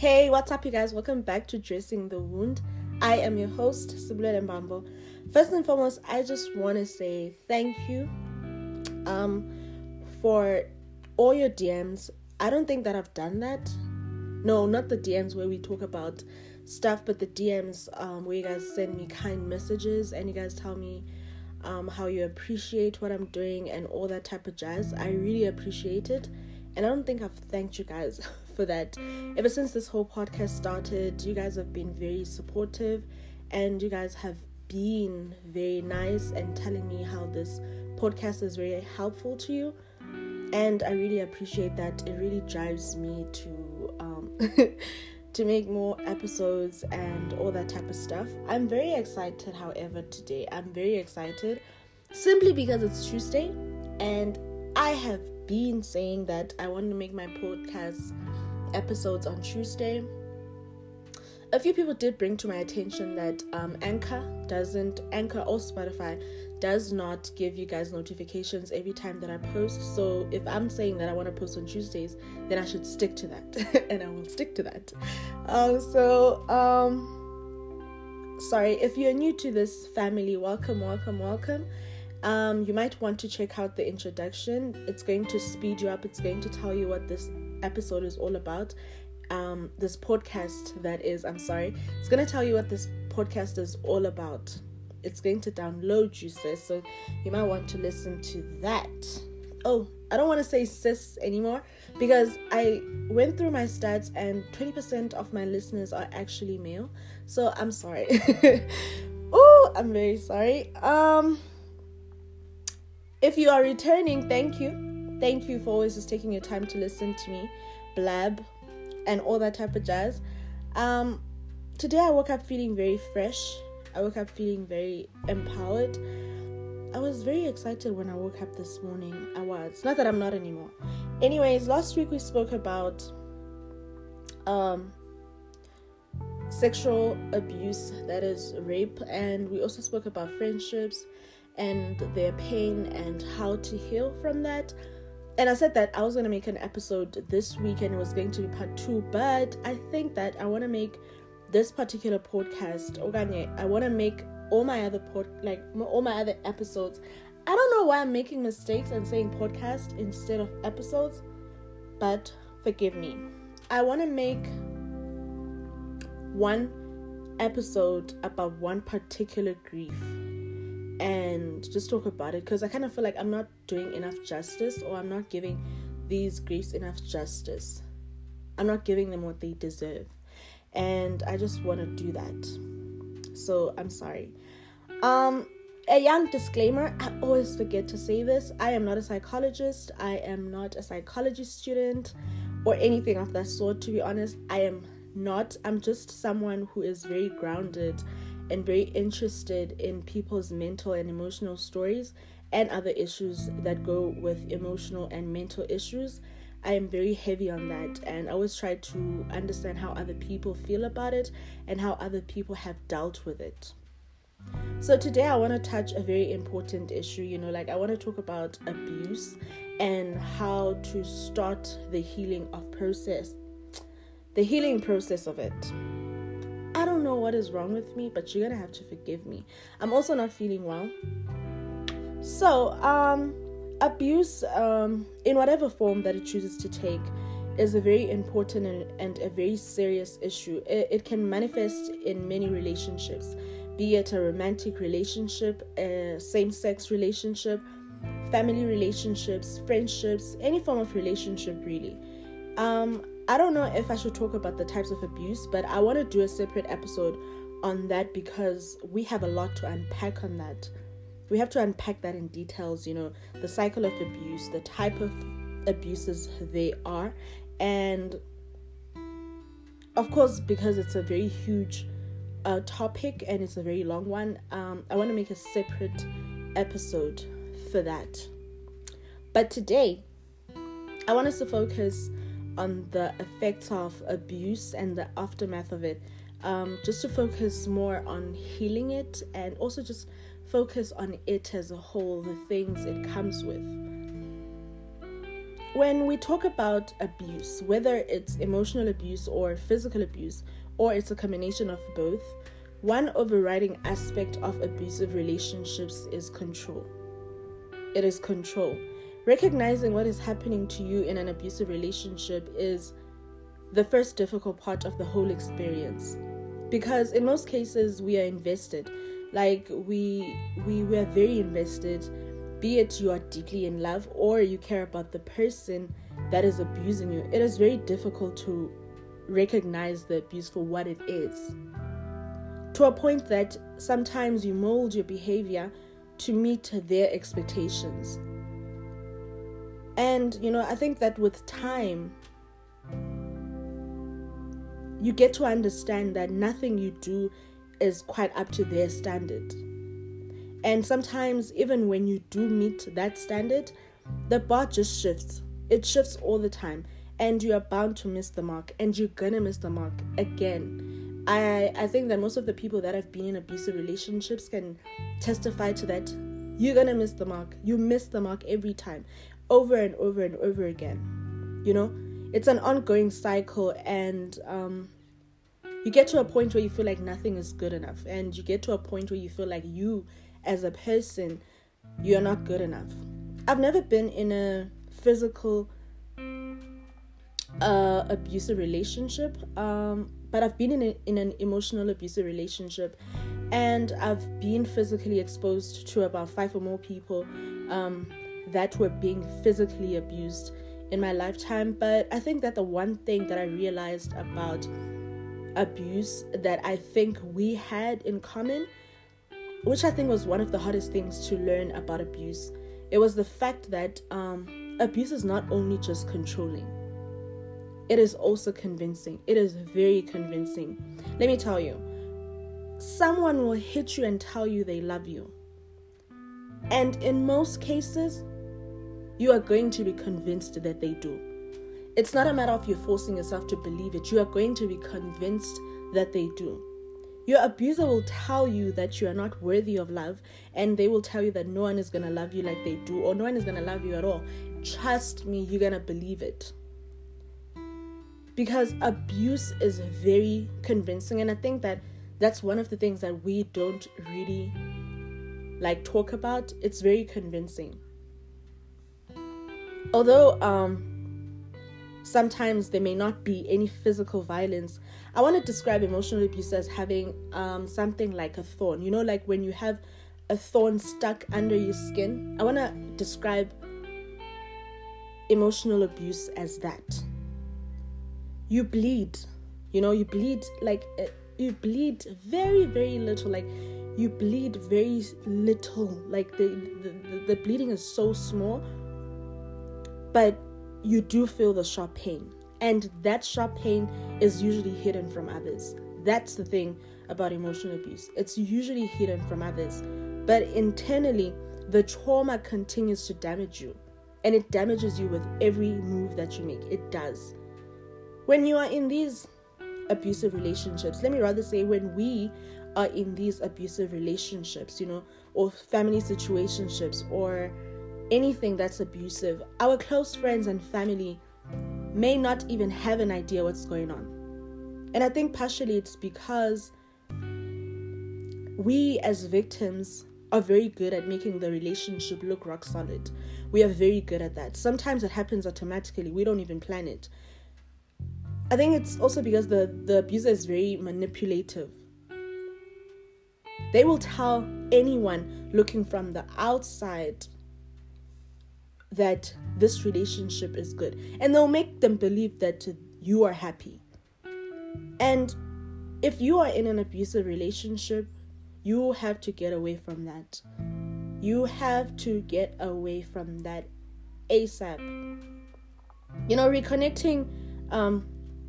Hey, what's up, you guys? Welcome back to Dressing the Wound. I am your host, Sibule Mbambo. First and foremost, I just want to say thank you um, for all your DMs. I don't think that I've done that. No, not the DMs where we talk about stuff, but the DMs um, where you guys send me kind messages and you guys tell me um, how you appreciate what I'm doing and all that type of jazz. I really appreciate it. And I don't think I've thanked you guys for that. Ever since this whole podcast started, you guys have been very supportive and you guys have been very nice and telling me how this podcast is very helpful to you. And I really appreciate that. It really drives me to um, to make more episodes and all that type of stuff. I'm very excited, however, today. I'm very excited simply because it's Tuesday and I have been saying that I want to make my podcast episodes on Tuesday. A few people did bring to my attention that um, Anchor doesn't, Anchor or Spotify does not give you guys notifications every time that I post. So if I'm saying that I want to post on Tuesdays, then I should stick to that, and I will stick to that. Um, so, um, sorry if you're new to this family, welcome, welcome, welcome. Um, you might want to check out the introduction. It's going to speed you up. It's going to tell you what this episode is all about. Um, this podcast, that is, I'm sorry, it's going to tell you what this podcast is all about. It's going to download you, sis. So you might want to listen to that. Oh, I don't want to say sis anymore because I went through my stats and 20% of my listeners are actually male. So I'm sorry. oh, I'm very sorry. Um, if you are returning, thank you. Thank you for always just taking your time to listen to me blab and all that type of jazz. Um, today I woke up feeling very fresh. I woke up feeling very empowered. I was very excited when I woke up this morning. I was. Not that I'm not anymore. Anyways, last week we spoke about um sexual abuse, that is rape, and we also spoke about friendships and their pain and how to heal from that. And I said that I was to make an episode this week and it was going to be part two, but I think that I want to make this particular podcast, oh, Oganye, I want to make all my other pod, like all my other episodes. I don't know why I'm making mistakes and saying podcast instead of episodes, but forgive me. I want to make one episode about one particular grief and just talk about it because I kind of feel like I'm not doing enough justice or I'm not giving these griefs enough justice. I'm not giving them what they deserve. And I just want to do that. So I'm sorry. Um a young disclaimer, I always forget to say this. I am not a psychologist. I am not a psychology student or anything of that sort to be honest. I am not. I'm just someone who is very grounded and very interested in people's mental and emotional stories and other issues that go with emotional and mental issues. I am very heavy on that, and I always try to understand how other people feel about it and how other people have dealt with it. So, today I want to touch a very important issue. You know, like I want to talk about abuse and how to start the healing of process, the healing process of it. I don't know what is wrong with me, but you're gonna have to forgive me. I'm also not feeling well. So, um, abuse, um, in whatever form that it chooses to take, is a very important and, and a very serious issue. It, it can manifest in many relationships, be it a romantic relationship, a same sex relationship, family relationships, friendships, any form of relationship, really. Um, I don't know if I should talk about the types of abuse, but I want to do a separate episode on that because we have a lot to unpack on that. We have to unpack that in details, you know, the cycle of abuse, the type of abuses they are, and of course, because it's a very huge uh, topic and it's a very long one, um, I want to make a separate episode for that. But today, I want us to focus on the effects of abuse and the aftermath of it. Um, just to focus more on healing it and also just focus on it as a whole, the things it comes with. when we talk about abuse, whether it's emotional abuse or physical abuse, or it's a combination of both, one overriding aspect of abusive relationships is control. It is control. Recognizing what is happening to you in an abusive relationship is the first difficult part of the whole experience. Because in most cases we are invested. Like we we were very invested be it you are deeply in love or you care about the person that is abusing you, it is very difficult to recognize the abuse for what it is. To a point that sometimes you mold your behavior to meet their expectations. And, you know, I think that with time, you get to understand that nothing you do is quite up to their standard. And sometimes, even when you do meet that standard, the bar just shifts. It shifts all the time, and you are bound to miss the mark, and you're gonna miss the mark again. I, I think that most of the people that have been in abusive relationships can testify to that. You're gonna miss the mark. You miss the mark every time, over and over and over again. You know, it's an ongoing cycle, and um, you get to a point where you feel like nothing is good enough, and you get to a point where you feel like you as a person, you're not good enough. I've never been in a physical uh, abusive relationship, um, but I've been in, a, in an emotional abusive relationship, and I've been physically exposed to about five or more people um, that were being physically abused in my lifetime. But I think that the one thing that I realized about abuse that I think we had in common which I think was one of the hardest things to learn about abuse. It was the fact that um, abuse is not only just controlling, it is also convincing. It is very convincing. Let me tell you, someone will hit you and tell you they love you. And in most cases, you are going to be convinced that they do. It's not a matter of you forcing yourself to believe it, you are going to be convinced that they do. Your abuser will tell you that you are not worthy of love, and they will tell you that no one is going to love you like they do, or no one is going to love you at all. Trust me, you're going to believe it. Because abuse is very convincing, and I think that that's one of the things that we don't really like talk about. It's very convincing. Although um sometimes there may not be any physical violence I want to describe emotional abuse as having um, something like a thorn. You know, like when you have a thorn stuck under your skin. I want to describe emotional abuse as that. You bleed, you know, you bleed like uh, you bleed very, very little. Like you bleed very little. Like the, the, the bleeding is so small, but you do feel the sharp pain and that sharp pain is usually hidden from others. That's the thing about emotional abuse. It's usually hidden from others. But internally, the trauma continues to damage you. And it damages you with every move that you make. It does. When you are in these abusive relationships, let me rather say, when we are in these abusive relationships, you know, or family situationships, or anything that's abusive, our close friends and family may not even have an idea what's going on. And I think partially it's because we as victims are very good at making the relationship look rock solid. We are very good at that. Sometimes it happens automatically, we don't even plan it. I think it's also because the, the abuser is very manipulative. They will tell anyone looking from the outside that this relationship is good. And they'll make them believe that you are happy. And if you are in an abusive relationship you have to get away from that. You have to get away from that asap you know reconnecting um,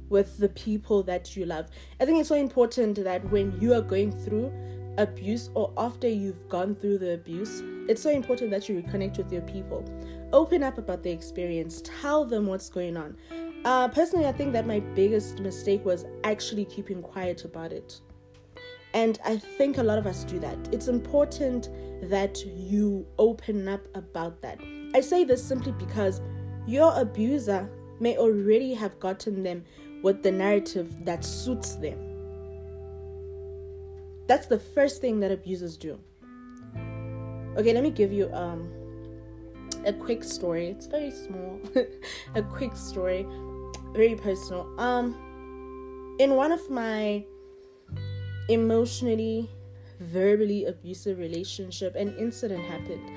with the people that you love. I think it's so important that when you are going through abuse or after you've gone through the abuse, it's so important that you reconnect with your people. Open up about the experience, tell them what's going on. Uh, personally, I think that my biggest mistake was actually keeping quiet about it. And I think a lot of us do that. It's important that you open up about that. I say this simply because your abuser may already have gotten them with the narrative that suits them. That's the first thing that abusers do. Okay, let me give you um a quick story. It's very small. a quick story, very personal. Um in one of my emotionally verbally abusive relationship an incident happened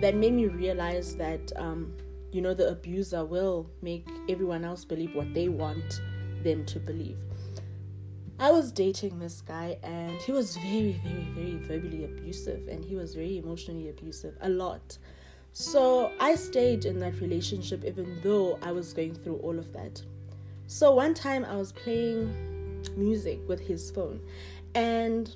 that made me realize that um you know the abuser will make everyone else believe what they want them to believe i was dating this guy and he was very very very verbally abusive and he was very emotionally abusive a lot. So i stayed in that relationship even though i was going through all of that. So one time i was playing music with his phone and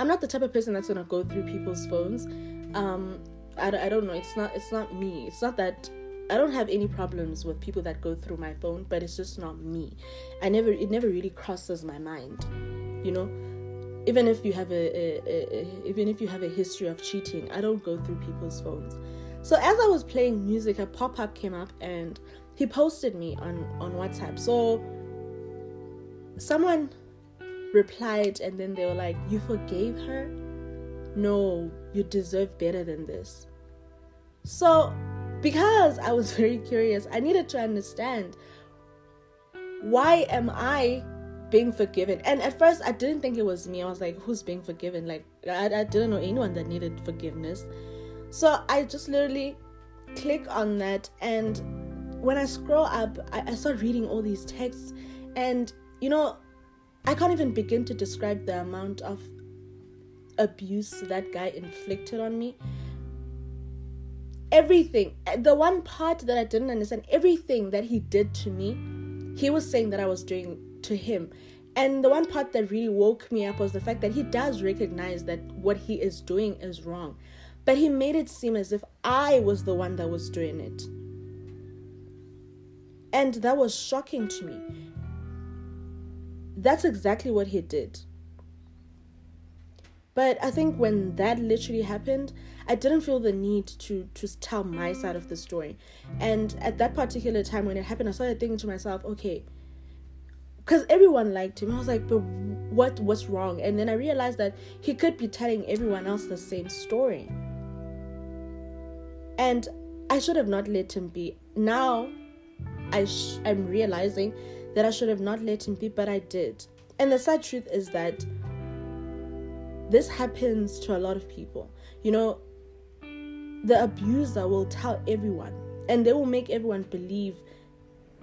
i'm not the type of person that's gonna go through people's phones. Um I, I don't know. It's not it's not me. It's not that I don't have any problems with people that go through my phone, but it's just not me. I never it never really crosses my mind, you know. Even if you have a, a, a, even if you have a history of cheating, I don't go through people's phones. So as I was playing music, a pop up came up and he posted me on on WhatsApp. So someone replied and then they were like, "You forgave her." no, you deserve better than this. So, because I was very curious, I needed to understand why am I being forgiven? And at first, I didn't think it was me. I was like, who's being forgiven? Like, I, I didn't know anyone that needed forgiveness. So, I just literally click on that. And when I scroll up, I, I start reading all these texts. And, you know, I can't even begin to describe the amount of abuse that guy inflicted on me everything the one part that i didn't understand everything that he did to me he was saying that i was doing to him. And the one part that really woke me up was the fact that he does recognize that what he is doing is wrong. But he made it seem as if i was the one that was doing it. And that was shocking to me. That's exactly what he did. But I think when that literally happened, I didn't feel the need to to tell my side of the story. And at that particular time when it happened, I started thinking to myself, okay, because everyone liked him. I was like, but what what's wrong? And then I realized that he could be telling everyone else the same story. And I should have not let him be. Now I sh- I'm realizing that I should have not let him be, but I did. And the sad truth is that this happens to a lot of people. You know, the abuser will tell everyone and they will make everyone believe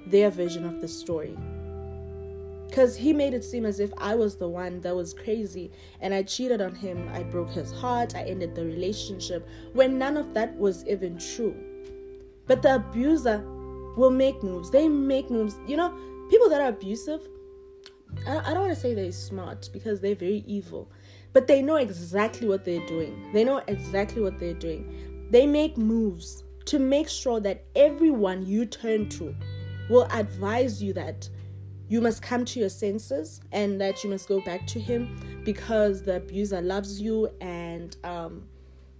their version of the story. Because he made it seem as if I was the one that was crazy and I cheated on him, I broke his heart, I ended the relationship, when none of that was even true. But the abuser will make moves. They make moves. You know, people that are abusive, I don't want to say they're smart because they're very evil but they know exactly what they're doing. They know exactly what they're doing. They make moves to make sure that everyone you turn to will advise you that you must come to your senses and that you must go back to him because the abuser loves you and um,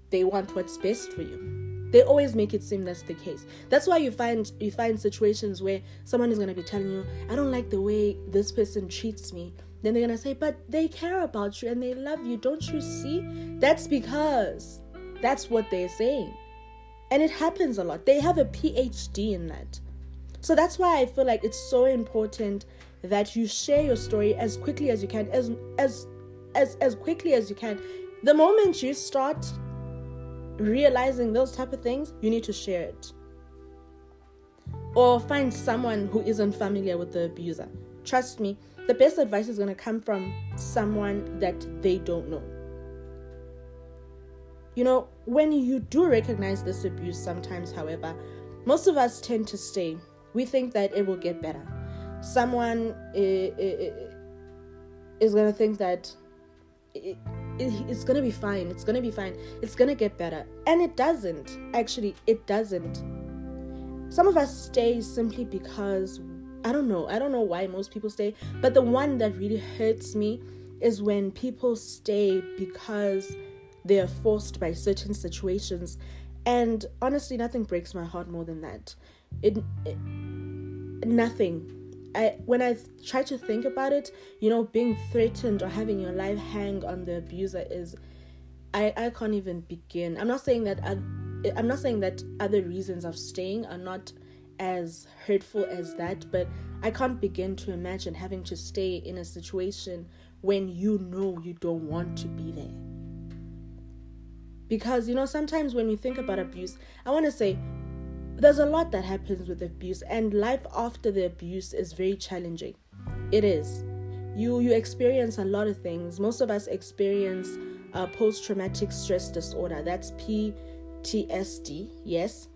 they want what's best for you. They always make it seem that's the case. That's why you find you find situations where someone is gonna be telling you, "I don't like the way this person treats me." Then they're gonna say, but they care about you and they love you. Don't you see? That's because that's what they're saying. And it happens a lot. They have a PhD in that. So that's why I feel like it's so important that you share your story as quickly as you can, as as as as quickly as you can. The moment you start realizing those type of things, you need to share it. Or find someone who isn't familiar with the abuser. Trust me, the best advice is going to come from someone that they don't know. You know, when you do recognize this abuse, sometimes, however, most of us tend to stay. We think that it will get better. Someone eh, eh, eh, is going to think that it's going to be fine. It's going to be fine. It's going to get better. And it doesn't. Actually, it doesn't. Some of us stay simply because I don't know. I don't know why most people stay, but the one that really hurts me is when people stay because they are forced by certain situations And honestly, nothing breaks my heart more than that. It, it nothing. I when I try to think about it, you know, being threatened or having your life hang on the abuser is I I can't even begin. I'm not saying that I, I'm not saying that other reasons of staying are not as hurtful as that, but I can't begin to imagine having to stay in a situation when you know you don't want to be there. Because, you know, sometimes when you think about abuse, I want to say there's a lot that happens with abuse, and life after the abuse is very challenging. It is. You you experience a lot of things. Most of us experience uh, post traumatic stress disorder. That's PTSD. Yes,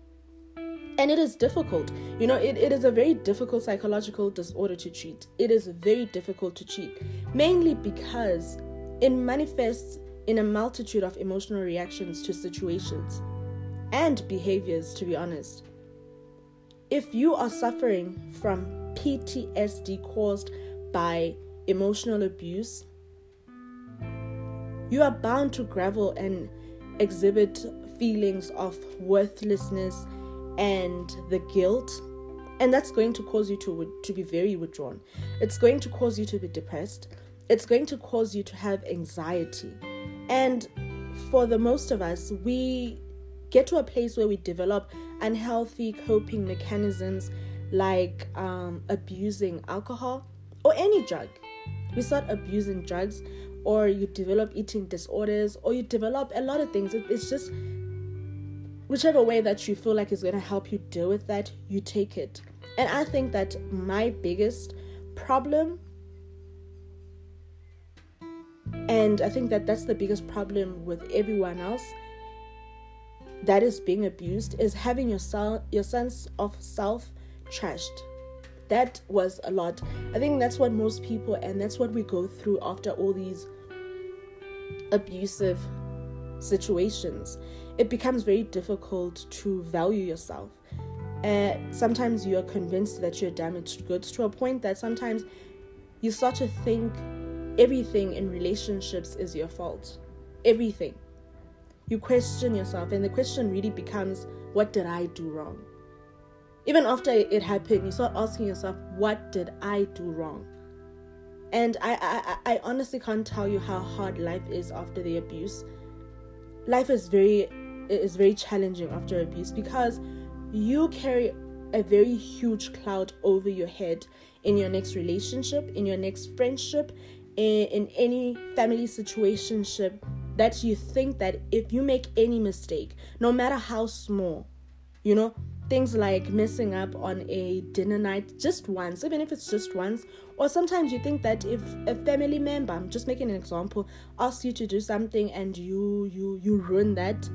and it is difficult you know it, it is a very difficult psychological disorder to treat it is very difficult to treat mainly because it manifests in a multitude of emotional reactions to situations and behaviors to be honest. If you are suffering from ptsd caused by emotional abuse you are bound to gravel and exhibit feelings of worthlessness and the guilt and that's going to cause you to to be very withdrawn. It's going to cause you to be depressed. It's going to cause you to have anxiety and for the most of us we get to a place where we develop unhealthy coping mechanisms like um, abusing alcohol or any drug we start abusing drugs or you develop eating disorders or you develop a lot of things it's just whichever way that you feel like is going to help you deal with that, you take it. And I think that my biggest problem, and I think that that's the biggest problem with everyone else that is being abused, is having your, self, your sense of self trashed. That was a lot. I think that's what most people, and that's what we go through after all these abusive situations it becomes very difficult to value yourself. Uh, sometimes you are convinced that you're damaged goods to a point that sometimes you start to think everything in relationships is your fault. Everything. You question yourself, and the question really becomes, What did I do wrong? Even after it happened, you start asking yourself, What did I do wrong? And I, I, I honestly can't tell you how hard life is after the abuse. Life is very is very challenging after abuse because you carry a very huge cloud over your head in your next relationship, in your next friendship, in, in any family situationship that you think that if you make any mistake, no matter how small, you know, things like messing up on a dinner night just once, even if it's just once, or sometimes you think that if a family member, I'm just making an example, asks you to do something and you you you ruin that,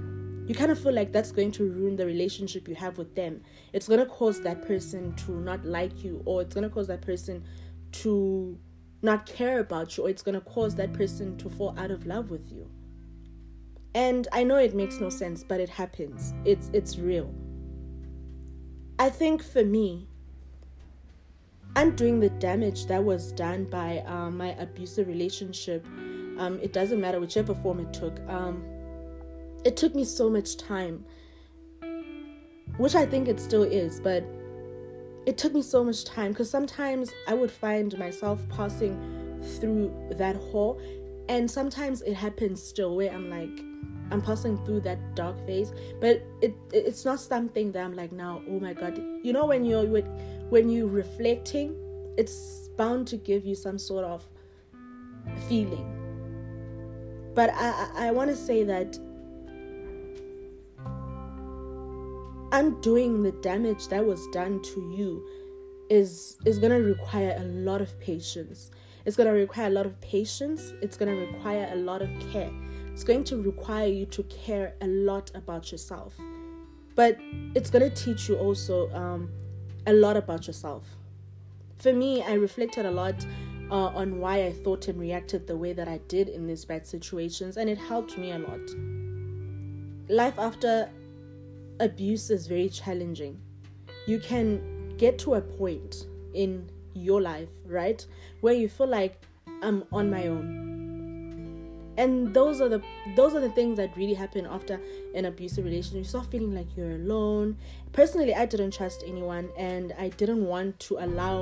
you kind of feel like that's going to ruin the relationship you have with them. It's going to cause that person to not like you, or it's going to cause that person to not care about you, or it's going to cause that person to fall out of love with you. And I know it makes no sense, but it happens. It's it's real. I think for me, undoing the damage that was done by um, my abusive relationship, um, it doesn't matter whichever form it took. Um, it took me so much time, which I think it still is, but it took me so much time because sometimes I would find myself passing through that hole, and sometimes it happens still where I'm like, I'm passing through that dark phase, but it it's not something that I'm like now. Oh my god, you know when you're when you're reflecting, it's bound to give you some sort of feeling. But I I, I want to say that undoing the damage that was done to you is is going to require a lot of patience. It's going to require a lot of patience. It's going to require a lot of care. It's going to require you to care a lot about yourself. But it's going to teach you also um, a lot about yourself. For me i reflected a lot uh, on why i thought and reacted the way that i did in these bad situations and it helped me a lot. Life after abuse is very challenging. You can get to a point in your life, right, where you feel like I'm on my own. and those are the those are the things that really happen after an abusive relationship you start feeling like you're alone personally i didn't trust anyone and i didn't want to allow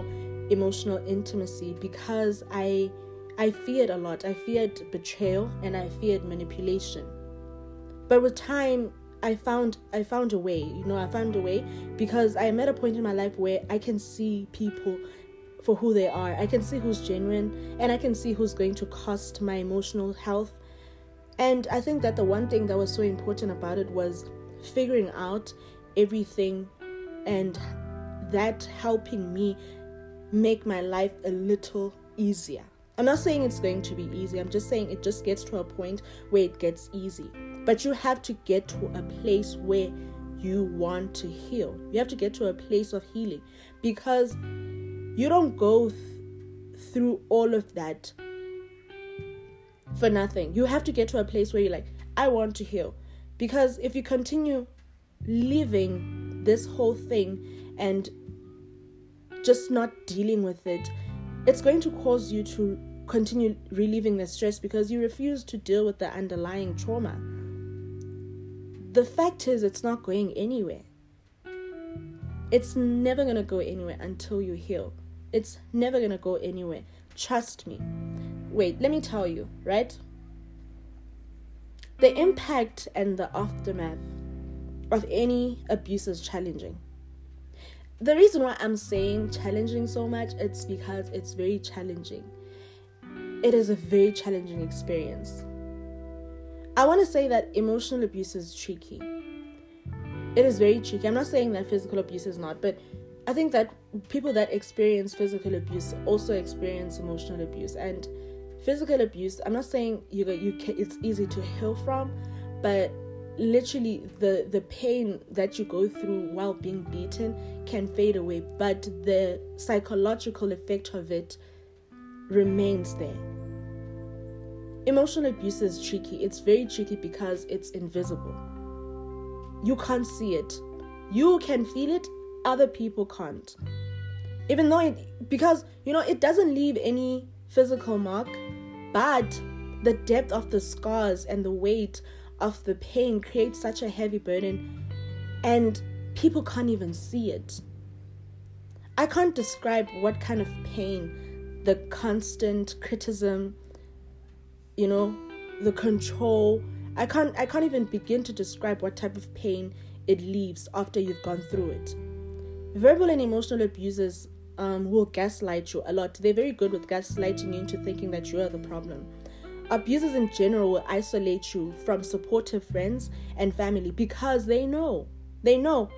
emotional intimacy because i i feared a lot i feared betrayal and i feared manipulation but with time i found i found a way you know i found a way because i am at a point in my life where i can see people for who they are. I can see who's genuine and I can see who's going to cost my emotional health. And I think that the one thing that was so important about it was figuring out everything and that helping me make my life a little easier. I'm not saying it's going to be easy, I'm just saying it just gets to a point where it gets easy. But you have to get to a place where you want to heal. You have to get to a place of healing because you don't go th- through all of that for nothing. You have to get to a place where you're like, I want to heal. Because if you continue living this whole thing and just not dealing with it, it's going to cause you to continue relieving the stress because you refuse to deal with the underlying trauma. The fact is, it's not going anywhere. It's never going to go anywhere until you heal. It's never gonna go anywhere. Trust me. Wait, let me tell you, right? The impact and the aftermath of any abuse is challenging. The reason why I'm saying challenging so much, it's because it's very challenging. It is a very challenging experience. I want to say that emotional abuse is tricky. It is very tricky. I'm not saying that physical abuse is not, but I think that people that experience physical abuse also experience emotional abuse and physical abuse i'm not saying you you can, it's easy to heal from but literally the the pain that you go through while being beaten can fade away but the psychological effect of it remains there emotional abuse is tricky it's very tricky because it's invisible you can't see it you can feel it other people can't. Even though it, because, you know, it doesn't leave any physical mark, but the depth of the scars and the weight of the pain creates such a heavy burden, and people can't even see it. I can't describe what kind of pain the constant criticism, you know, the control. I can't I can't even begin to describe what type of pain it leaves after you've gone through it. Verbal and emotional abusers um, will gaslight you a lot. They're very good with gaslighting you into thinking that you are the problem. Abusers in general will isolate you from supportive friends and family because they know. They know.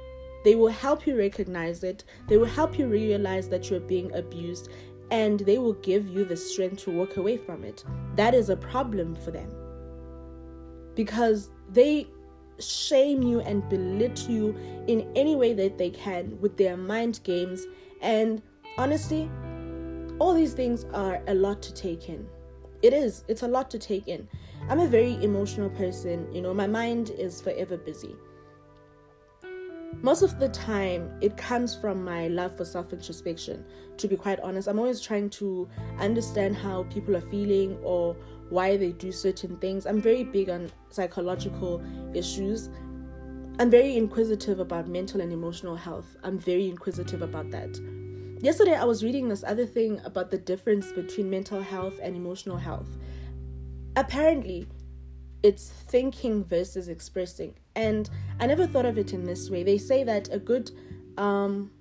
They will help you recognize it. They will help you realize that you're being abused and they will give you the strength to walk away from it. That is a problem for them because they shame you and belittle you in any way that they can with their mind games. And honestly, all these things are a lot to take in. It is, it's a lot to take in. I'm a very emotional person, you know, my mind is forever busy. Most of the time, it comes from my love for self introspection. To be quite honest, I'm always trying to understand how people are feeling or why they do certain things. I'm very big on psychological issues. I'm very inquisitive about mental and emotional health. I'm very inquisitive about that. Yesterday, I was reading this other thing about the difference between mental health and emotional health. Apparently, it's thinking versus expressing. And I never thought of it in this way. They say that a good um,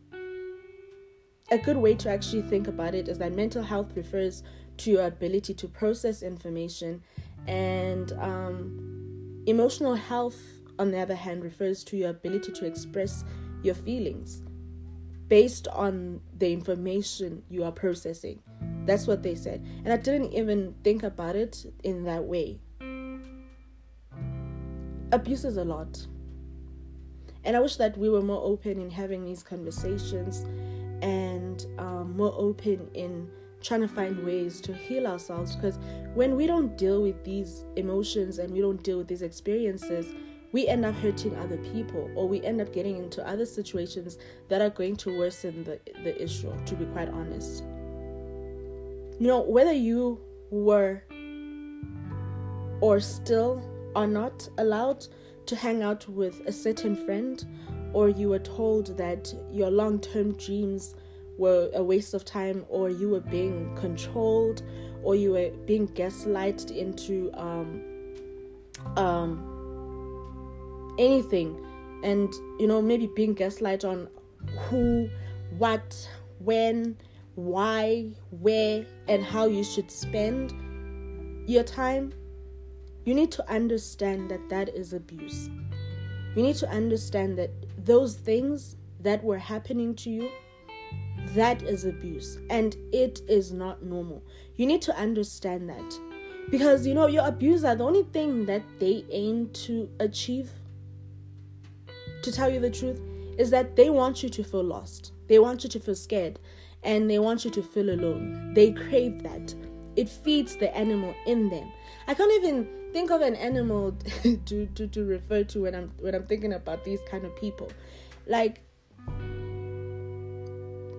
a good way to actually think about it is that mental health refers to your ability to process information, and um, emotional health, on the other hand, refers to your ability to express your feelings based on the information you are processing. That's what they said. And I didn't even think about it in that way. Abuse is a lot. And I wish that we were more open in having these conversations and um, more open in trying to find ways to heal ourselves because when we don't deal with these emotions and we don't deal with these experiences we end up hurting other people or we end up getting into other situations that are going to worsen the, the issue to be quite honest you know whether you were or still are not allowed to hang out with a certain friend, or you were told that your long term dreams were a waste of time, or you were being controlled, or you were being gaslighted into um, um, anything, and you know, maybe being gaslighted on who, what, when, why, where, and how you should spend your time, you need to understand that that is abuse. You need to understand that those things that were happening to you, that is abuse and it is not normal. You need to understand that. Because you know, your abuser, the only thing that they aim to achieve, to tell you the truth, is that they want you to feel lost. They want you to feel scared and they want you to feel alone. They crave that. It feeds the animal in them. I can't even think of an animal to, to, to refer to when I'm when I'm thinking about these kind of people. Like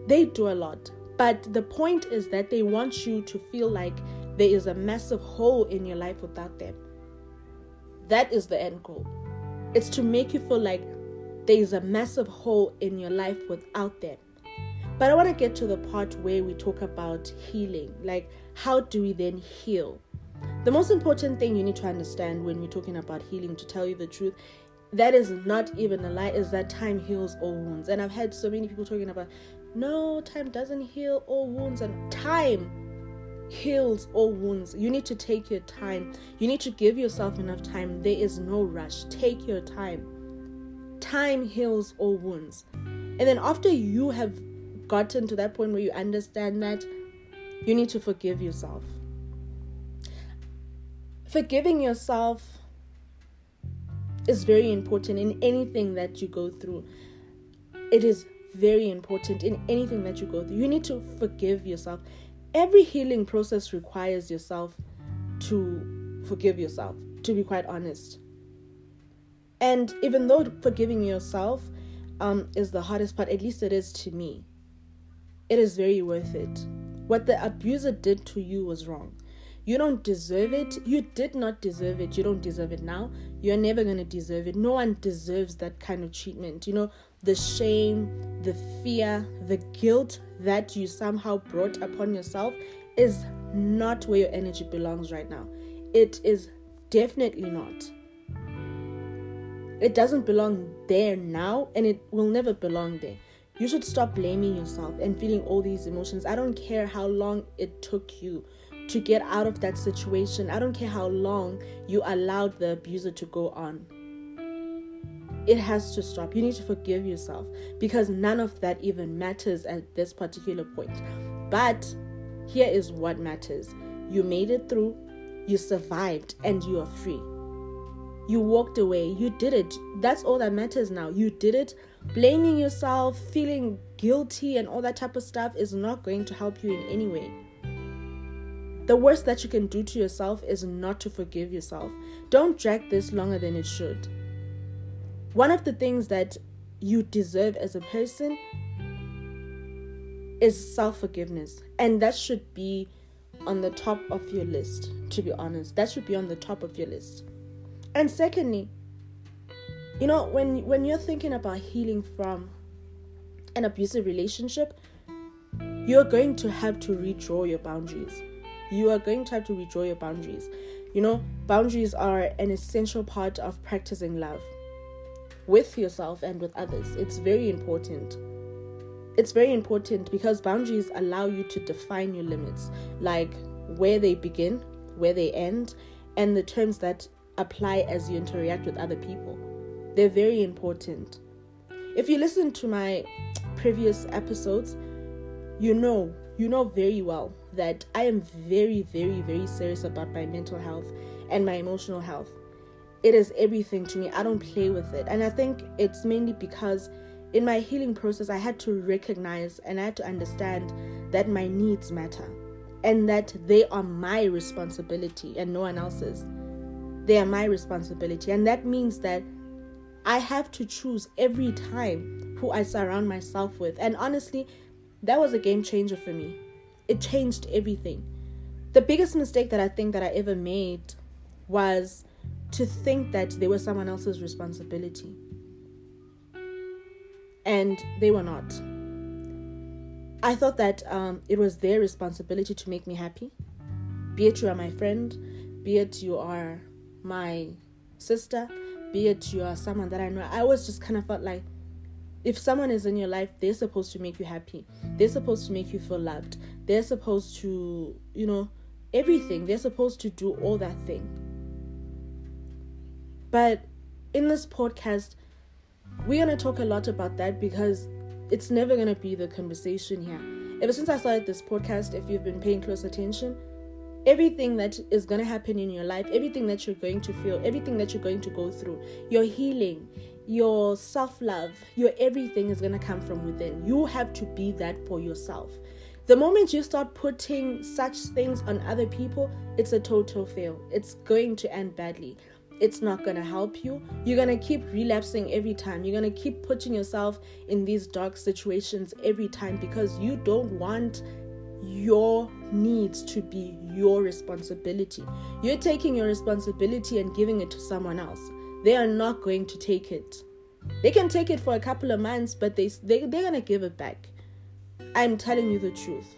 they do a lot. But the point is that they want you to feel like there is a massive hole in your life without them. That is the end goal. It's to make you feel like there is a massive hole in your life without them. But I want to get to the part where we talk about healing. Like, how do we then heal? The most important thing you need to understand when we're talking about healing, to tell you the truth, that is not even a lie, is that time heals all wounds. And I've had so many people talking about, no, time doesn't heal all wounds, and time heals all wounds. You need to take your time. You need to give yourself enough time. There is no rush. Take your time. Time heals all wounds. And then after you have gotten to that point where you understand that, you need to forgive yourself. Forgiving yourself is very important in anything that you go through. It is very important in anything that you go through. You need to forgive yourself. Every healing process requires yourself to forgive yourself, to be quite honest. And even though forgiving yourself um, is the hardest part, at least it is to me, it is very worth it. What the abuser did to you was wrong. You don't deserve it. You did not deserve it. You don't deserve it now. You're never going to deserve it. No one deserves that kind of treatment. You know, the shame, the fear, the guilt that you somehow brought upon yourself is not where your energy belongs right now. It is definitely not. It doesn't belong there now and it will never belong there. You should stop blaming yourself and feeling all these emotions. I don't care how long it took you to get out of that situation. I don't care how long you allowed the abuser to go on. It has to stop. You need to forgive yourself because none of that even matters at this particular point. But here is what matters you made it through, you survived, and you are free. You walked away, you did it. That's all that matters now. You did it. Blaming yourself, feeling guilty, and all that type of stuff is not going to help you in any way. The worst that you can do to yourself is not to forgive yourself. Don't drag this longer than it should. One of the things that you deserve as a person is self forgiveness, and that should be on the top of your list, to be honest. That should be on the top of your list. And secondly, you know, when when you're thinking about healing from an abusive relationship, you're going to have to redraw your boundaries you are going to have to redraw your boundaries. You know, boundaries are an essential part of practicing love with yourself and with others. It's very important. It's very important because boundaries allow you to define your limits, like where they begin, where they end, and the terms that apply as you interact with other people. They're very important. If you listen to my previous episodes, you know, you know very well that I am very, very, very serious about my mental health and my emotional health. It is everything to me. I don't play with it. And I think it's mainly because in my healing process, I had to recognize and I had to understand that my needs matter and that they are my responsibility and no one else's. They are my responsibility. And that means that I have to choose every time who I surround myself with. And honestly, that was a game changer for me it changed everything. The biggest mistake that I think that I ever made was to think that they were someone else's responsibility. And they were not. I thought that um, it was their responsibility to make me happy. Be it you are my friend, be it you are my sister, be it you are someone that I know. I always just kind of felt like if someone is in your life, they're supposed to make you happy. They're supposed to make you feel loved. They're supposed to, you know, everything. They're supposed to do all that thing. But in this podcast, we're going to talk a lot about that because it's never going to be the conversation here. Ever since I started this podcast, if you've been paying close attention, everything that is going to happen in your life, everything that you're going to feel, everything that you're going to go through, your healing, your self love, your everything is going to come from within. You have to be that for yourself. The moment you start putting such things on other people, it's a total fail. It's going to end badly. It's not going to help you. You're going to keep relapsing every time. You're going to keep putting yourself in these dark situations every time because you don't want your needs to be your responsibility. You're taking your responsibility and giving it to someone else they are not going to take it. They can take it for a couple of months, but they, they they're gonna give it back. I'm telling you the truth.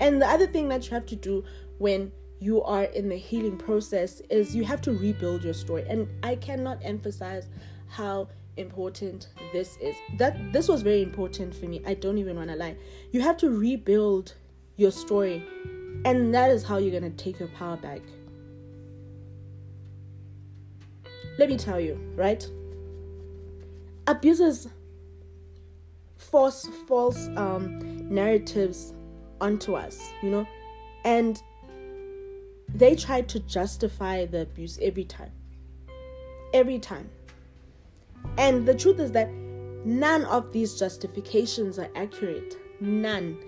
And the other thing that you have to do when you are in the healing process is you have to rebuild your story. And I cannot emphasize how important this is. That this was very important for me. I don't even want to lie. You have to rebuild your story, and that is how you're gonna take your power back. let me tell you, right? Abusers force false um, narratives onto us, you know, and they try to justify the abuse every time. Every time. And the truth is that none of these justifications are accurate. None.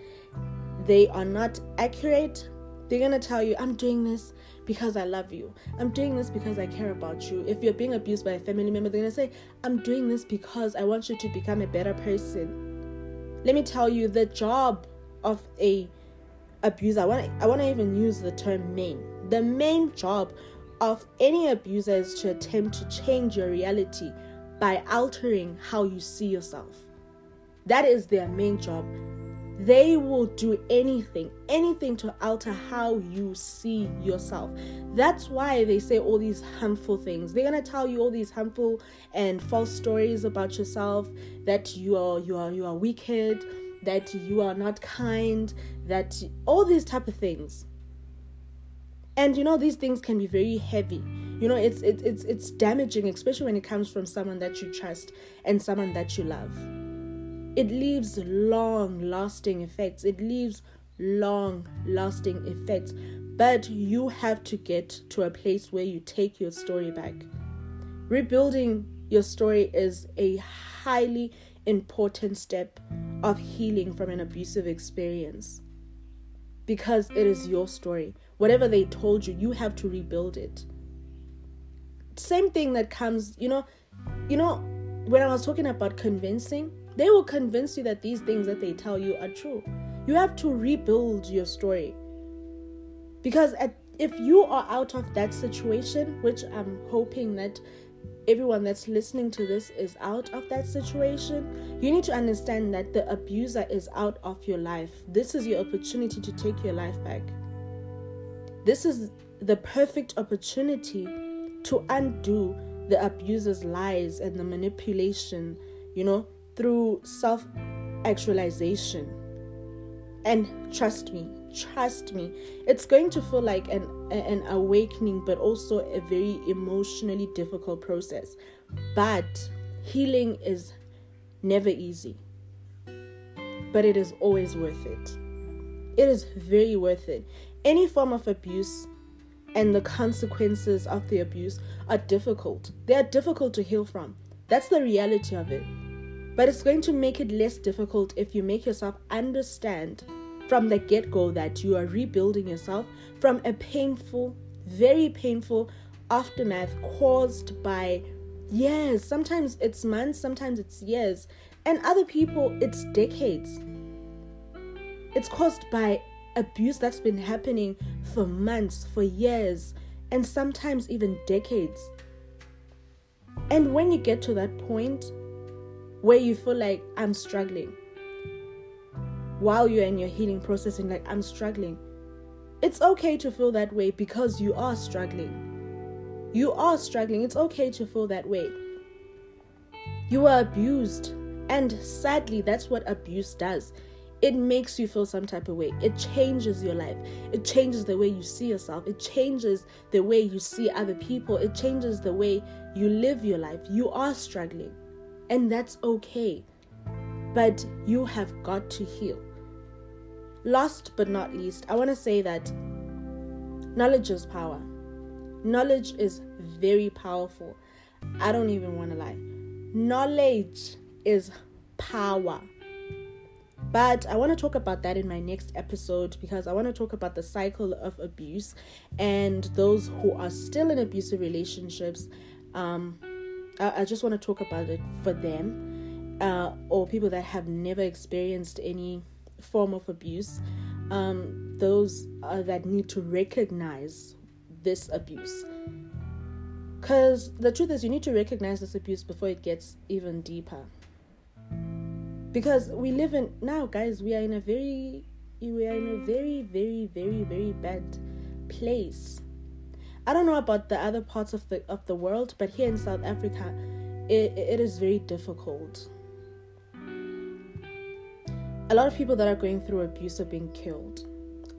They are not accurate. They're going to tell you, I'm doing this because I love you. I'm doing this because I care about you. If you're being abused by a family member, they're gonna say, I'm doing this because I want you to become a better person. Let me tell you, the job of a abuser, I want I want to even use the term main. The main job of any abuser is to attempt to change your reality by altering how you see yourself. That is their main job. They will do anything, anything to alter how you see yourself. That's why they say all these harmful things. They're gonna tell you all these harmful and false stories about yourself that you are you are you are wicked, that you are not kind, that all these type of things. And you know these things can be very heavy. You know it's it's it's it's damaging, especially when it comes from someone that you trust and someone that you love it leaves long lasting effects. It leaves long lasting effects. But you have to get to a place where you take your story back. Rebuilding your story is a highly important step of healing from an abusive experience because it is your story. Whatever they told you, you have to rebuild it. Same thing that comes, you know, you know, when I was talking about convincing, they will convince you that these things that they tell you are true. You have to rebuild your story. Because at, if you are out of that situation, which I'm hoping that everyone that's listening to this is out of that situation, you need to understand that the abuser is out of your life. This is your opportunity to take your life back. This is the perfect opportunity to undo the abuser's lies and the manipulation, you know, through self actualization. And trust me, trust me, it's going to feel like an, an awakening, but also a very emotionally difficult process. But healing is never easy, but it is always worth it. It is very worth it. Any form of abuse and the consequences of the abuse are difficult. They are difficult to heal from. That's the reality of it. But it's going to make it less difficult if you make yourself understand from the get go that you are rebuilding yourself from a painful, very painful aftermath caused by years. Sometimes it's months, sometimes it's years, and other people it's decades. It's caused by abuse that's been happening for months, for years, and sometimes even decades. And when you get to that point where you feel like I'm struggling, while you're in your healing process and like I'm struggling, it's okay to feel that way because you are struggling. You are struggling. It's okay to feel that way. You were abused. And sadly, that's what abuse does. It makes you feel some type of way. It changes your life. It changes the way you see yourself. It changes the way you see other people. It changes the way you live your life. You are struggling. And that's okay. But you have got to heal. Last but not least, I want to say that knowledge is power. Knowledge is very powerful. I don't even want to lie. Knowledge is power. But I want to talk about that in my next episode because I want to talk about the cycle of abuse and those who are still in abusive relationships. Um, I, I just want to talk about it for them uh, or people that have never experienced any form of abuse. Um, those uh, that need to recognize this abuse. Because the truth is, you need to recognize this abuse before it gets even deeper because we live in now guys we are in a very we are in a very very very very bad place i don't know about the other parts of the of the world but here in south africa it, it is very difficult. A lot of people that are going through abuse are being killed.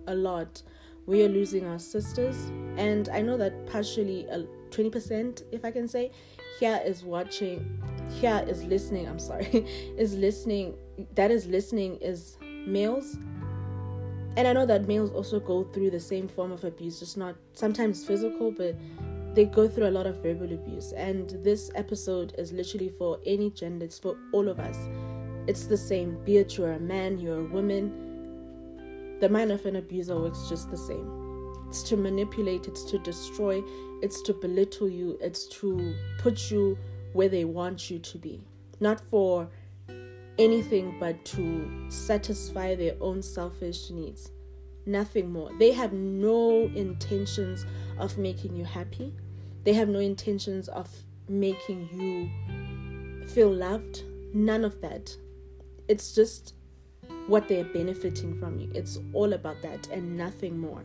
A lot. We are losing our sisters and i know that partially uh, 20% if i can say here is watching here is listening i'm sorry is listening that is listening is males and i know that males also go through the same form of abuse just not sometimes physical but they go through a lot of verbal abuse. And this episode is literally for any gender it's for all of us. It's the same. Be it you're a man you're a woman the mind of an abuser works just the same. It's to manipulate it's to destroy it's to belittle you it's to put you where they want you to be, not for anything but to satisfy their own selfish needs. Nothing more. They have no intentions of making you happy. They have no intentions of making you feel loved. None of that. It's just what they're benefiting from you. It's all about that and nothing more.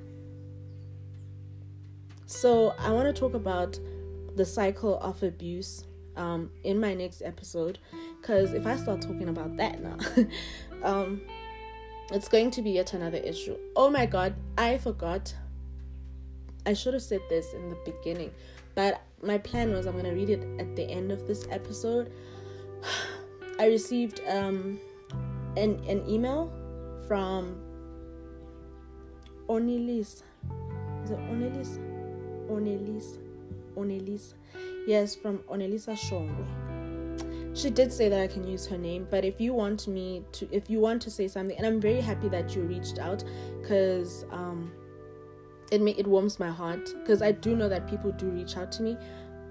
So, I want to talk about the cycle of abuse um, in my next episode because if I start talking about that now, um, it's going to be yet another issue. Oh my god, I forgot. I should have said this in the beginning, but my plan was I'm going to read it at the end of this episode. I received um, an, an email from Onilis. Is it? Onilis. Onilis. Yes, from Onelisa Shongwe. She did say that I can use her name, but if you want me to, if you want to say something, and I'm very happy that you reached out, because um, it may, it warms my heart, because I do know that people do reach out to me,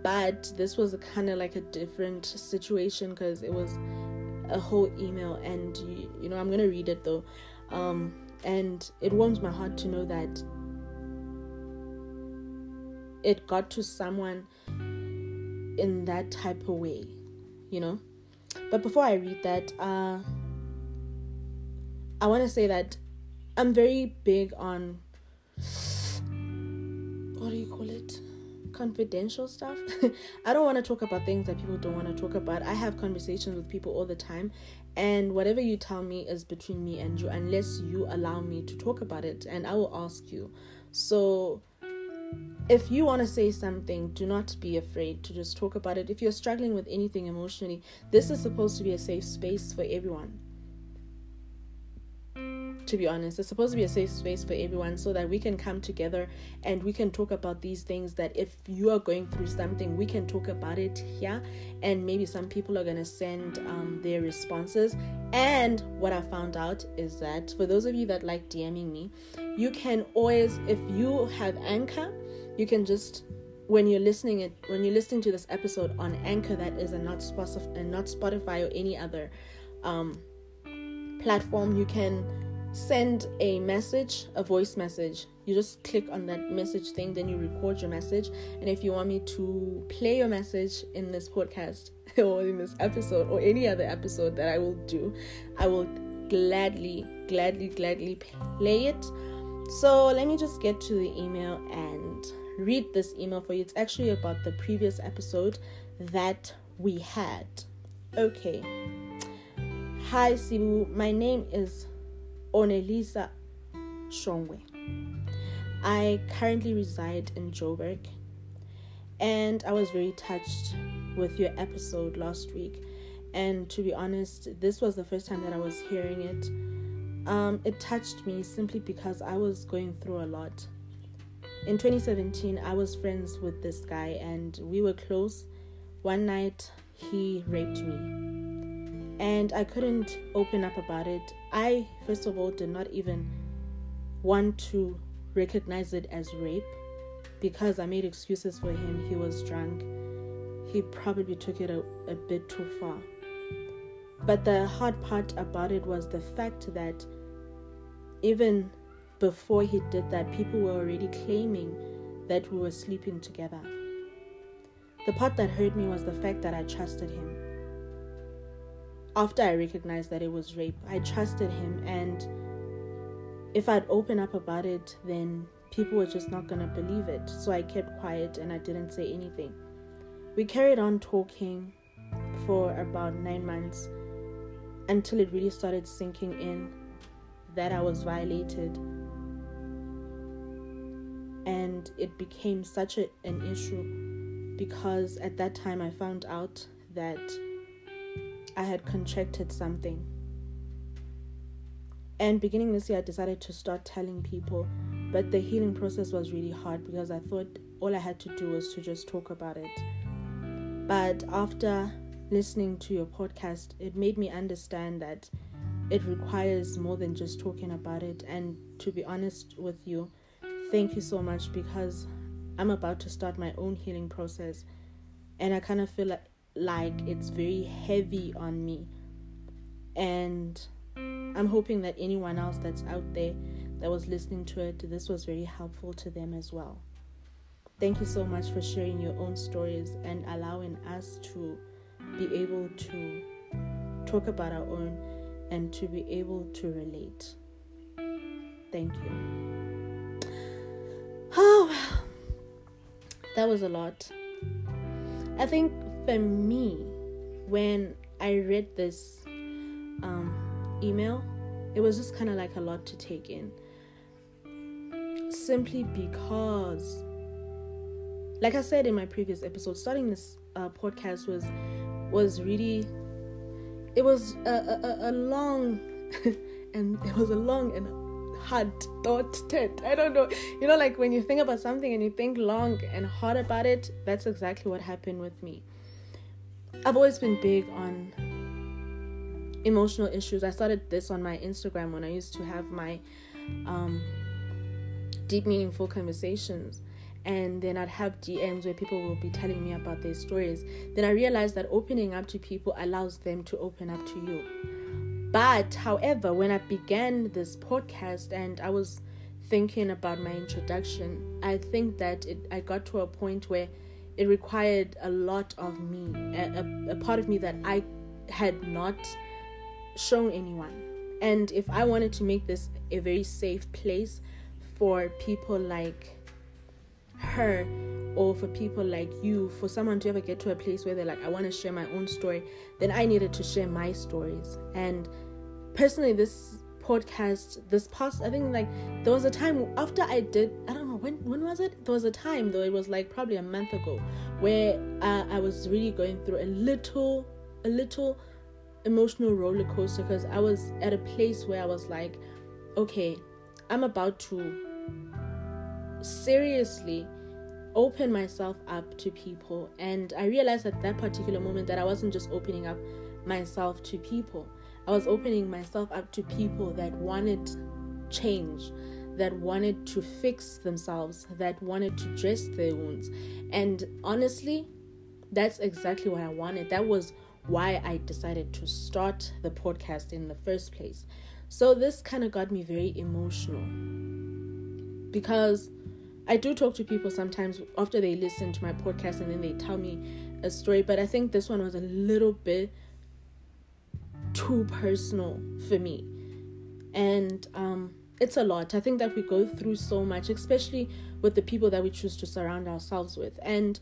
but this was kind of like a different situation because it was a whole email, and you, you know I'm gonna read it though, um, and it warms my heart to know that it got to someone in that type of way, you know. But before I read that, uh, I want to say that I'm very big on what do you call it? Confidential stuff. I don't want to talk about things that people don't want to talk about. I have conversations with people all the time, and whatever you tell me is between me and you, unless you allow me to talk about it, and I will ask you. So if you want to say something, do not be afraid to just talk about it. If you're struggling with anything emotionally, this is supposed to be a safe space for everyone. To be honest, it's supposed to be a safe space for everyone so that we can come together and we can talk about these things. That if you are going through something, we can talk about it here, and maybe some people are going to send um, their responses. And what I found out is that for those of you that like DMing me, you can always, if you have Anchor, you can just when you're listening it when you're listening to this episode on Anchor that is a not Spotify and not Spotify or any other um, platform, you can send a message, a voice message. You just click on that message thing, then you record your message. And if you want me to play your message in this podcast or in this episode or any other episode that I will do, I will gladly, gladly, gladly play it. So let me just get to the email and read this email for you. It's actually about the previous episode that we had. Okay. Hi, Sibu. My name is Onelisa Shongwe. I currently reside in Joburg, and I was very touched with your episode last week. And to be honest, this was the first time that I was hearing it. Um, it touched me simply because I was going through a lot. In 2017, I was friends with this guy, and we were close. One night, he raped me and I couldn't open up about it. I, first of all, did not even want to recognize it as rape because I made excuses for him. He was drunk. He probably took it a, a bit too far. But the hard part about it was the fact that even before he did that, people were already claiming that we were sleeping together. The part that hurt me was the fact that I trusted him after I recognized that it was rape, I trusted him, and if I'd open up about it, then people were just not gonna believe it. So I kept quiet and I didn't say anything. We carried on talking for about nine months until it really started sinking in that I was violated. And it became such a, an issue because at that time I found out that I had contracted something. And beginning this year, I decided to start telling people, but the healing process was really hard because I thought all I had to do was to just talk about it. But after listening to your podcast, it made me understand that it requires more than just talking about it. And to be honest with you, thank you so much because I'm about to start my own healing process. And I kind of feel like like it's very heavy on me. And I'm hoping that anyone else that's out there that was listening to it, this was very helpful to them as well. Thank you so much for sharing your own stories and allowing us to be able to talk about our own and to be able to relate. Thank you. That was a lot. I think for me, when I read this um, email, it was just kind of like a lot to take in. Simply because, like I said in my previous episode, starting this uh, podcast was was really it was a, a, a long and it was a long and hard thought tent. I don't know. You know, like when you think about something and you think long and hard about it, that's exactly what happened with me. I've always been big on emotional issues. I started this on my Instagram when I used to have my um, deep, meaningful conversations. And then I'd have DMs where people will be telling me about their stories. Then I realized that opening up to people allows them to open up to you. But, however, when I began this podcast and I was thinking about my introduction, I think that it, I got to a point where it required a lot of me, a, a, part of me that I had not shown anyone. And if I wanted to make this a very safe place for people like her or for people like you, for someone to ever get to a place where they're like, I want to share my own story, then I needed to share my stories. And personally, this podcast this past i think like there was a time after i did i don't know when when was it? There was a time though it was like probably a month ago where uh, i was really going through a little a little emotional roller coaster because i was at a place where i was like okay i'm about to seriously open myself up to people. And i realized at that particular moment that i wasn't just opening up myself to people I was opening myself up to people that wanted change, that wanted to fix themselves, that wanted to dress their wounds. And honestly, that's exactly what I wanted. That was why I decided to start the podcast in the first place. So this kind of got me very emotional because I do talk to people sometimes after they listen to my podcast and then they tell me a story, but I think this one was a little bit too personal for me. And um, it's a lot. I think that we go through so much, especially with the people that we choose to surround ourselves with. And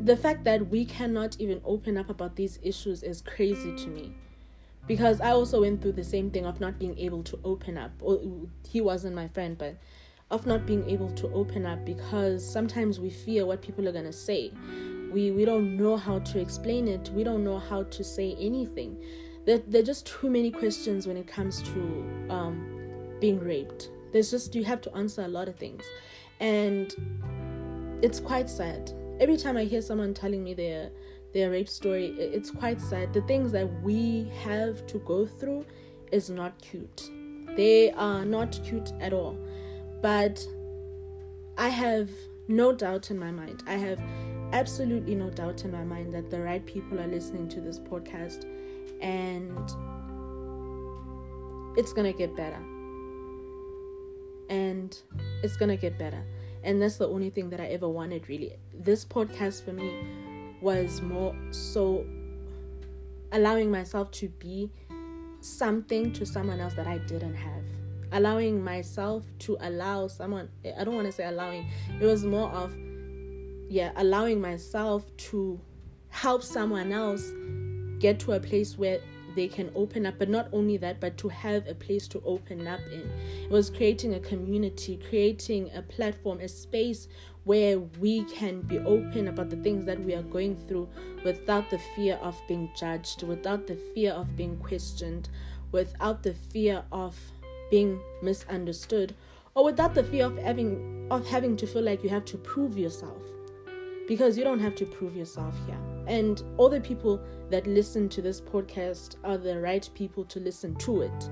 the fact that we cannot even open up about these issues is crazy to me because I also went through the same thing of not being able to open up. He wasn't my friend, but of not being able to open up because sometimes we fear what people are gonna say. We we don't know how to explain it. We don't know how to say anything. There, there are just too many questions when it comes to um, being raped. There's just you have to answer a lot of things, and it's quite sad. Every time I hear someone telling me their their rape story, it's quite sad. The things that we have to go through is not cute. They are not cute at all. But I have no doubt in my mind. I have absolutely no doubt in my mind that the right people are listening to this podcast and it's going to get better. And it's going to get better. And that's the only thing that I ever wanted, really. This podcast for me was more so allowing myself to be something to someone else that I didn't have. Allowing myself to allow someone, I don't want to say allowing, it was more of, yeah, allowing myself to help someone else get to a place where they can open up but not only that but to have a place to open up in. It was creating a community creating a platform a space where we can be open about the things that we are going through without the fear of being judged without the fear of being questioned without the fear of being misunderstood or without the fear of having of having to feel like you have to prove yourself because you don't have to prove yourself here and all the people that listen to this podcast are the right people to listen to it.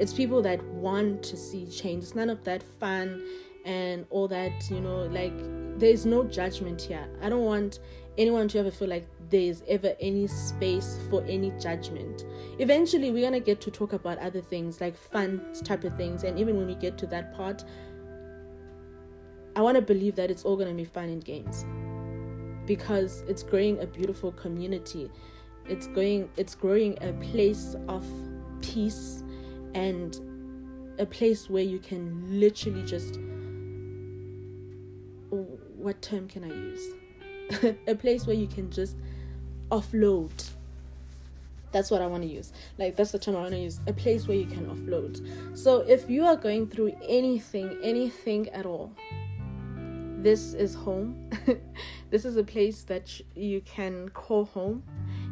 It's people that want to see change. It's none of that fun and all that, you know, like there's no judgment here. I don't want anyone to ever feel like there's ever any space for any judgment. Eventually, we're gonna get to talk about other things like fun type of things, and even when we get to that part, I want to believe that it's all gonna be fun and games because it's growing a beautiful community. It's going it's growing a place of peace and a place where you can literally just what term can i use? A place where you can just offload. That's what i want to use. Like that's the term i want to use. A place where you can offload. So if you are going through anything anything at all this is home. this is a place that you can call home.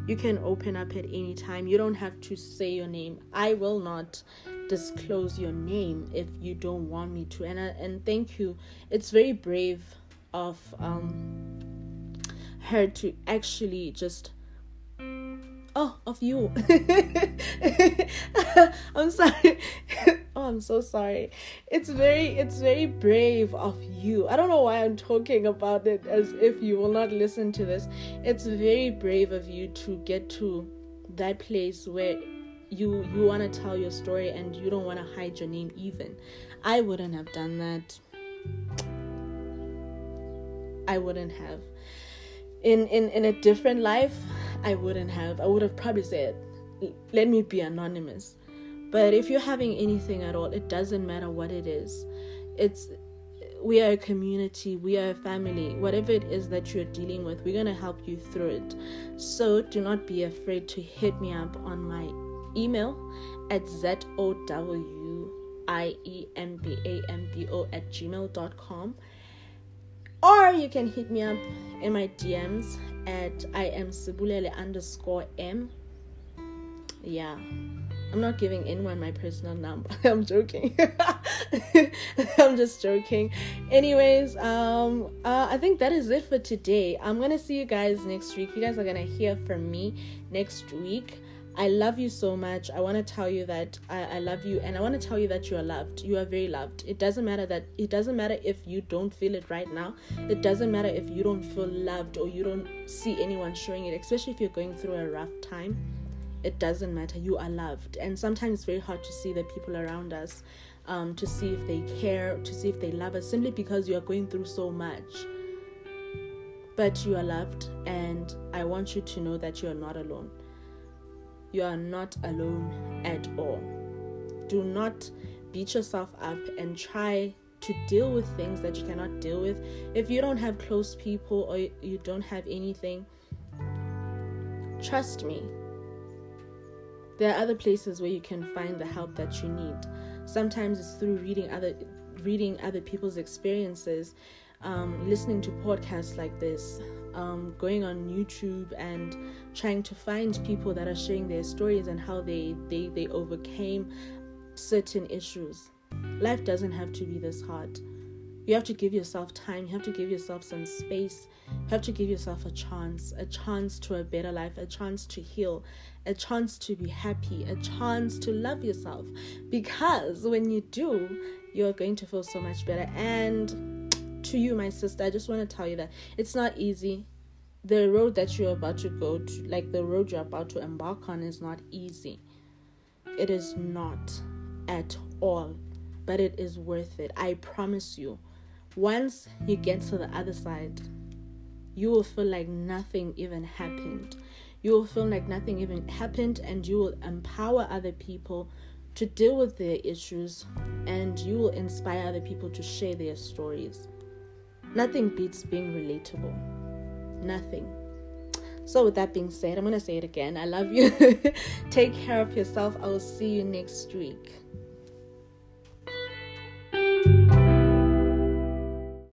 You can open up at any time. You don't have to say your name. I will not disclose your name if you don't want me to. And I, and thank you. It's very brave of um her to actually just oh of you. Mm. I'm sorry. Oh i'm so sorry. It's very it's very brave of you. I don't know why i'm talking about it as if you will not listen to this. It's very brave of you to get to that place where you you want to tell your story and you don't want to hide your name even. I wouldn't have done that. I wouldn't have. In in in a different life I wouldn't have. I would have probably said, let me be anonymous. But if you're having anything at all, it doesn't matter what it is. It's we are a community, we are a family. Whatever it is that you're dealing with, we're going to help you through it. So do not be afraid to hit me up on my email at z o w i e m b a m b o at gmail.com or you can hit me up in my DMs at I am Sibulele underscore M. Yeah. I'm not giving anyone my personal number. I'm joking. I'm just joking. Anyways, um, uh, I think that is it for today. I'm gonna see you guys next week. You guys are gonna hear from me next week. I love you so much. I want to tell you that I, I love you and I want to tell you that you are loved. You are very loved. It doesn't matter that it doesn't matter if you don't feel it right now. It doesn't matter if you don't feel loved or you don't see anyone showing it, especially if you're going through a rough time. it doesn't matter. You are loved. And sometimes it's very hard to see the people around us, um, to see if they care, to see if they love us, simply because you are going through so much. But you are loved, and I want you to know that you are not alone. You are not alone at all. Do not beat yourself up and try to deal with things that you cannot deal with. If you don't have close people or you don't have anything, trust me, there are other places where you can find the help that you need. Sometimes it's through reading other reading other people's experiences, um, listening to podcasts like this, um, going on YouTube and trying to find people that are sharing their stories and how they they they overcame certain issues. Life doesn't have to be this hard. You have to give yourself time. You have to give yourself some space. You have to give yourself a chance, a chance to a better life, a chance to heal, a chance to be happy, a chance to love yourself. Because when you do, you're going to feel so much better. And to you, my sister, I just want to tell you that it's not easy. The road that you're about to go to, like the road you're about to embark on, is not easy. It is not at all, but it is worth it. I promise you. Once you get to the other side, you will feel like nothing even happened. You will feel like nothing even happened, and you will empower other people to deal with their issues, and you will inspire other people to share their stories. Nothing beats being relatable. Nothing. So, with that being said, I'm going to say it again. I love you. Take care of yourself. I will see you next week.